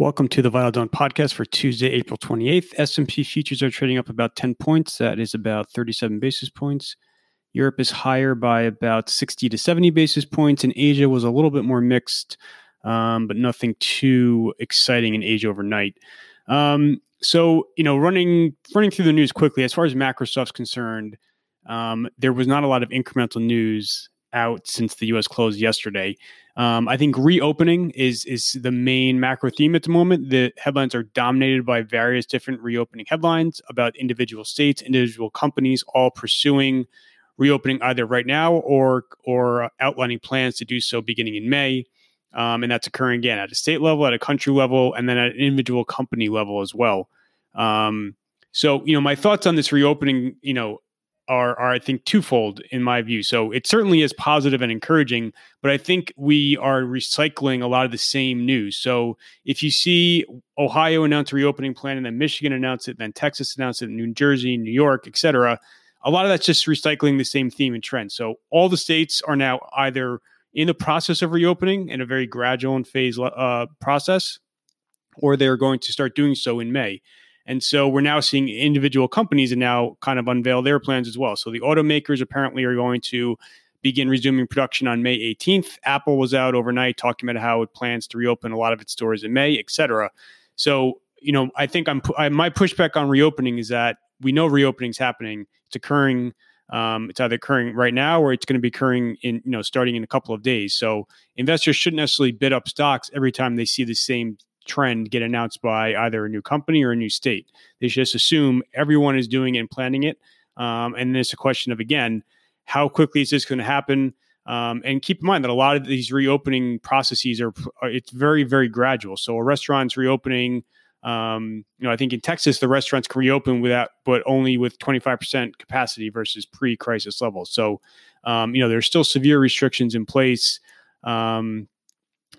Welcome to the Vital Dawn podcast for Tuesday, April 28th. S&P futures are trading up about 10 points. That is about 37 basis points. Europe is higher by about 60 to 70 basis points, and Asia was a little bit more mixed, um, but nothing too exciting in Asia overnight. Um, so, you know, running running through the news quickly, as far as Microsoft's concerned, um, there was not a lot of incremental news out since the U.S. closed yesterday. Um, I think reopening is is the main macro theme at the moment. The headlines are dominated by various different reopening headlines about individual states, individual companies, all pursuing reopening either right now or or outlining plans to do so beginning in May. Um, and that's occurring again at a state level, at a country level, and then at an individual company level as well. Um, so, you know, my thoughts on this reopening, you know, are, are I think twofold in my view. So it certainly is positive and encouraging, but I think we are recycling a lot of the same news. So if you see Ohio announce a reopening plan and then Michigan announce it, then Texas announce it, New Jersey, New York, et cetera, a lot of that's just recycling the same theme and trend. So all the states are now either in the process of reopening in a very gradual and phase uh, process, or they're going to start doing so in May. And so we're now seeing individual companies and now kind of unveil their plans as well. So the automakers apparently are going to begin resuming production on May 18th. Apple was out overnight talking about how it plans to reopen a lot of its stores in May, etc. So, you know, I think I'm I, my pushback on reopening is that we know reopening is happening. It's occurring. Um, it's either occurring right now or it's going to be occurring in you know starting in a couple of days. So investors shouldn't necessarily bid up stocks every time they see the same trend get announced by either a new company or a new state. They should just assume everyone is doing it and planning it. Um, and then it's a question of, again, how quickly is this going to happen? Um, and keep in mind that a lot of these reopening processes are, are it's very, very gradual. So a restaurant's reopening, um, you know, I think in Texas, the restaurants can reopen without, but only with 25% capacity versus pre crisis levels. So, um, you know, there's still severe restrictions in place. Um,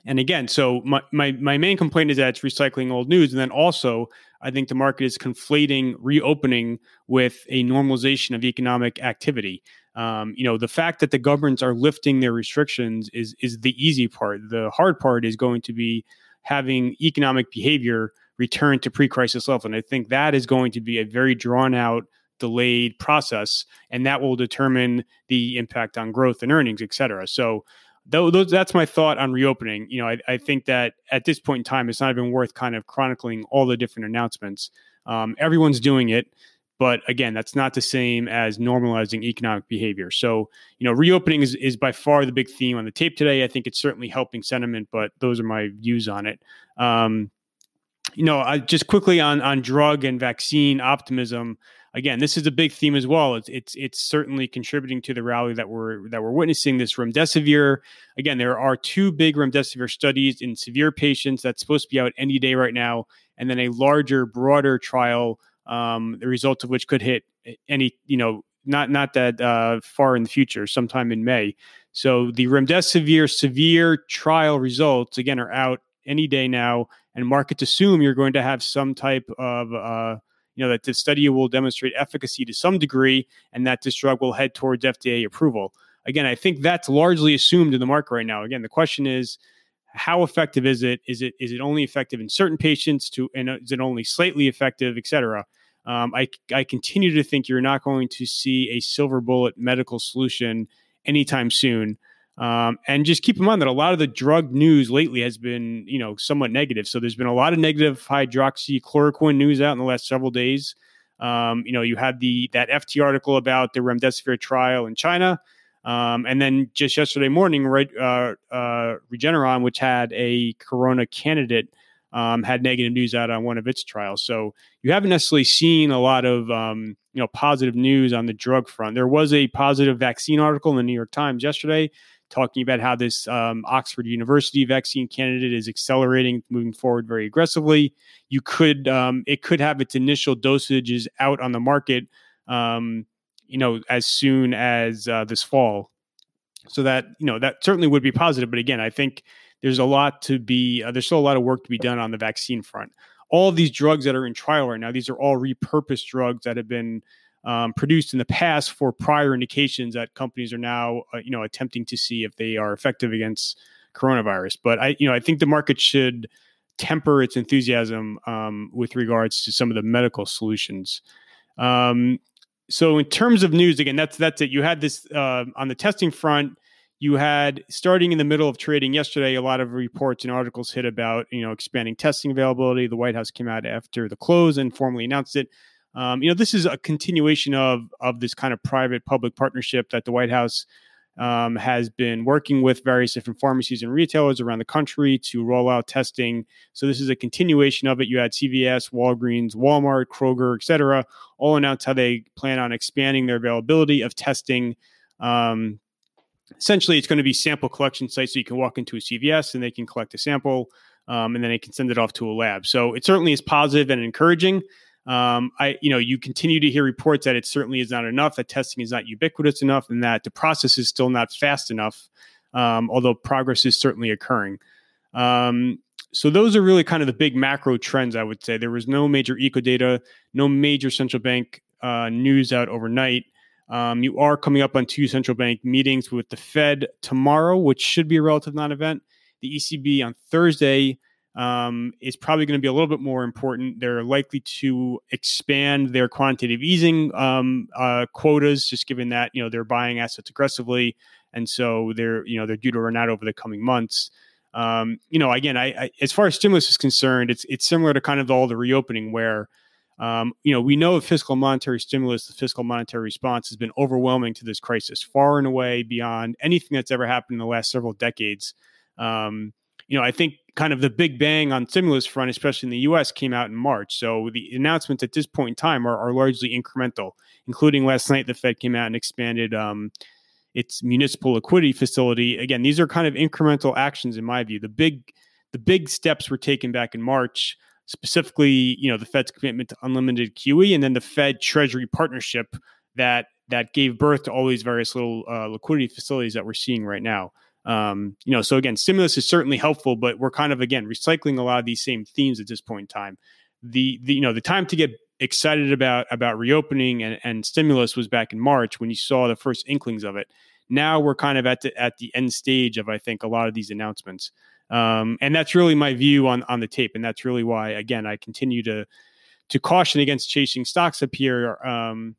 and again, so my, my, my main complaint is that it's recycling old news. And then also, I think the market is conflating reopening with a normalization of economic activity. Um, you know, the fact that the governments are lifting their restrictions is is the easy part. The hard part is going to be having economic behavior return to pre-crisis level. And I think that is going to be a very drawn out delayed process and that will determine the impact on growth and earnings et cetera so those, that's my thought on reopening. You know, I, I, think that at this point in time, it's not even worth kind of chronicling all the different announcements. Um, everyone's doing it, but again, that's not the same as normalizing economic behavior. So, you know, reopening is, is by far the big theme on the tape today. I think it's certainly helping sentiment, but those are my views on it. Um, you know, I, just quickly on on drug and vaccine optimism again, this is a big theme as well. It's it's it's certainly contributing to the rally that we're that we're witnessing. This remdesivir. Again, there are two big remdesivir studies in severe patients that's supposed to be out any day right now, and then a larger, broader trial, um, the results of which could hit any you know not not that uh, far in the future, sometime in May. So the remdesivir severe trial results again are out any day now, and markets assume you're going to have some type of uh, you know that the study will demonstrate efficacy to some degree and that this drug will head towards FDA approval. Again, I think that's largely assumed in the market right now. Again, the question is how effective is it? Is it is it only effective in certain patients to and is it only slightly effective, et cetera? Um, I, I continue to think you're not going to see a silver bullet medical solution anytime soon. Um, and just keep in mind that a lot of the drug news lately has been, you know, somewhat negative. So there's been a lot of negative hydroxychloroquine news out in the last several days. Um, you know, you had the that FT article about the remdesivir trial in China, um, and then just yesterday morning, uh, uh, Regeneron, which had a corona candidate, um, had negative news out on one of its trials. So you haven't necessarily seen a lot of um, you know positive news on the drug front. There was a positive vaccine article in the New York Times yesterday talking about how this um, Oxford University vaccine candidate is accelerating, moving forward very aggressively. You could, um, it could have its initial dosages out on the market, um, you know, as soon as uh, this fall. So that you know that certainly would be positive. But again, I think there's a lot to be. Uh, there's still a lot of work to be done on the vaccine front. All of these drugs that are in trial right now, these are all repurposed drugs that have been um, produced in the past for prior indications that companies are now, uh, you know, attempting to see if they are effective against coronavirus. But I, you know, I think the market should temper its enthusiasm um, with regards to some of the medical solutions. Um, so, in terms of news, again, that's that's it. You had this uh, on the testing front. You had starting in the middle of trading yesterday, a lot of reports and articles hit about you know expanding testing availability. The White House came out after the close and formally announced it. Um, you know, this is a continuation of of this kind of private public partnership that the White House um, has been working with various different pharmacies and retailers around the country to roll out testing. So this is a continuation of it. You had CVS, Walgreens, Walmart, Kroger, et cetera, all announced how they plan on expanding their availability of testing. Um, essentially, it's going to be sample collection sites, so you can walk into a CVS and they can collect a sample, um, and then they can send it off to a lab. So it certainly is positive and encouraging. Um, I, you know, you continue to hear reports that it certainly is not enough, that testing is not ubiquitous enough, and that the process is still not fast enough. Um, although progress is certainly occurring. Um, so those are really kind of the big macro trends. I would say there was no major eco data, no major central bank uh, news out overnight. Um, you are coming up on two central bank meetings with the Fed tomorrow, which should be a relative non-event. The ECB on Thursday um, is probably going to be a little bit more important. They're likely to expand their quantitative easing um, uh, quotas, just given that you know they're buying assets aggressively, and so they're you know they're due to run out over the coming months. Um, you know, again, I, I, as far as stimulus is concerned, it's it's similar to kind of all the reopening where. Um, you know, we know fiscal monetary stimulus, the fiscal monetary response has been overwhelming to this crisis, far and away beyond anything that's ever happened in the last several decades. Um, you know, I think kind of the big bang on stimulus front, especially in the U.S., came out in March. So the announcements at this point in time are, are largely incremental, including last night the Fed came out and expanded um, its municipal liquidity facility. Again, these are kind of incremental actions in my view. The big the big steps were taken back in March, specifically, you know, the Fed's commitment to unlimited QE, and then the Fed Treasury partnership that that gave birth to all these various little uh, liquidity facilities that we're seeing right now. Um, you know, so again, stimulus is certainly helpful, but we're kind of again recycling a lot of these same themes at this point in time. The, the you know the time to get excited about about reopening and, and stimulus was back in March when you saw the first inklings of it. Now we're kind of at the at the end stage of I think a lot of these announcements, um, and that's really my view on on the tape, and that's really why again I continue to to caution against chasing stocks up here. Um,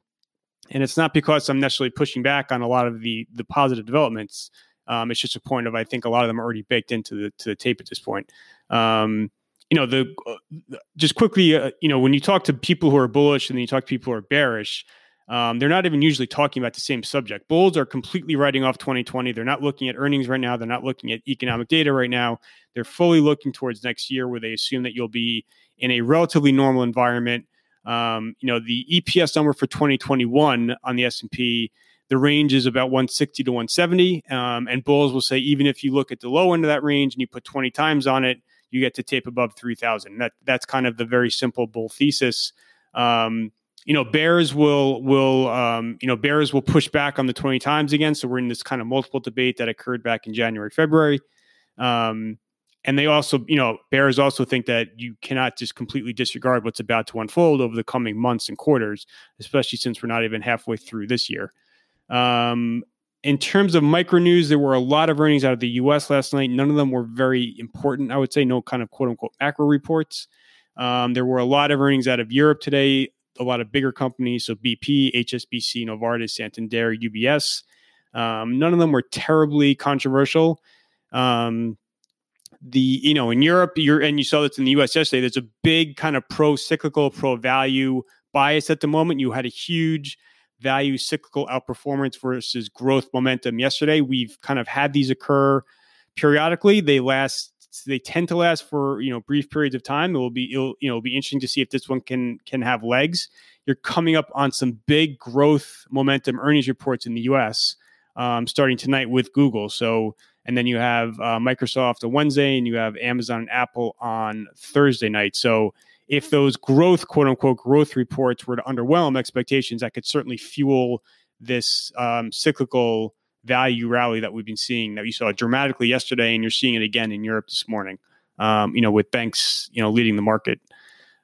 and it's not because I'm necessarily pushing back on a lot of the the positive developments. Um, it's just a point of I think a lot of them are already baked into the to the tape at this point. Um, you know, the uh, just quickly, uh, you know, when you talk to people who are bullish and then you talk to people who are bearish, um, they're not even usually talking about the same subject. Bulls are completely writing off 2020. They're not looking at earnings right now. They're not looking at economic data right now. They're fully looking towards next year, where they assume that you'll be in a relatively normal environment. Um, you know, the EPS number for 2021 on the S and P the range is about 160 to 170. Um, and bulls will say, even if you look at the low end of that range and you put 20 times on it, you get to tape above 3,000. That that's kind of the very simple bull thesis. Um, you know, bears will will um, you know bears will push back on the 20 times again. So we're in this kind of multiple debate that occurred back in January, February. Um, and they also, you know, bears also think that you cannot just completely disregard what's about to unfold over the coming months and quarters, especially since we're not even halfway through this year. Um, in terms of micro news, there were a lot of earnings out of the US last night. None of them were very important, I would say, no kind of quote unquote macro reports. Um, there were a lot of earnings out of Europe today, a lot of bigger companies. So BP, HSBC, Novartis, Santander, UBS. Um, none of them were terribly controversial. Um, the you know in Europe, you're and you saw this in the U.S. yesterday. There's a big kind of pro cyclical, pro value bias at the moment. You had a huge value cyclical outperformance versus growth momentum yesterday. We've kind of had these occur periodically. They last they tend to last for you know brief periods of time. It will be it'll, you know it'll be interesting to see if this one can can have legs. You're coming up on some big growth momentum earnings reports in the U.S. Um, starting tonight with Google. So and then you have uh, Microsoft on Wednesday, and you have Amazon and Apple on Thursday night. So if those growth, quote unquote, growth reports were to underwhelm expectations, that could certainly fuel this um, cyclical value rally that we've been seeing that you saw dramatically yesterday, and you're seeing it again in Europe this morning. Um, you know, with banks, you know, leading the market.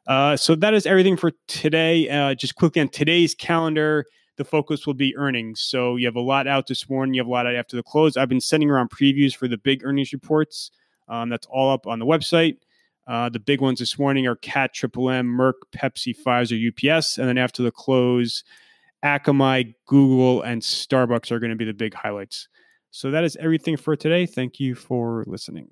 Uh, so that is everything for today. Uh, just quickly on today's calendar, the focus will be earnings. So you have a lot out this morning. You have a lot out after the close. I've been sending around previews for the big earnings reports. Um, that's all up on the website. Uh, the big ones this morning are CAT, Triple M, Merck, Pepsi, Pfizer, UPS, and then after the close, Akamai, Google, and Starbucks are going to be the big highlights. So that is everything for today. Thank you for listening.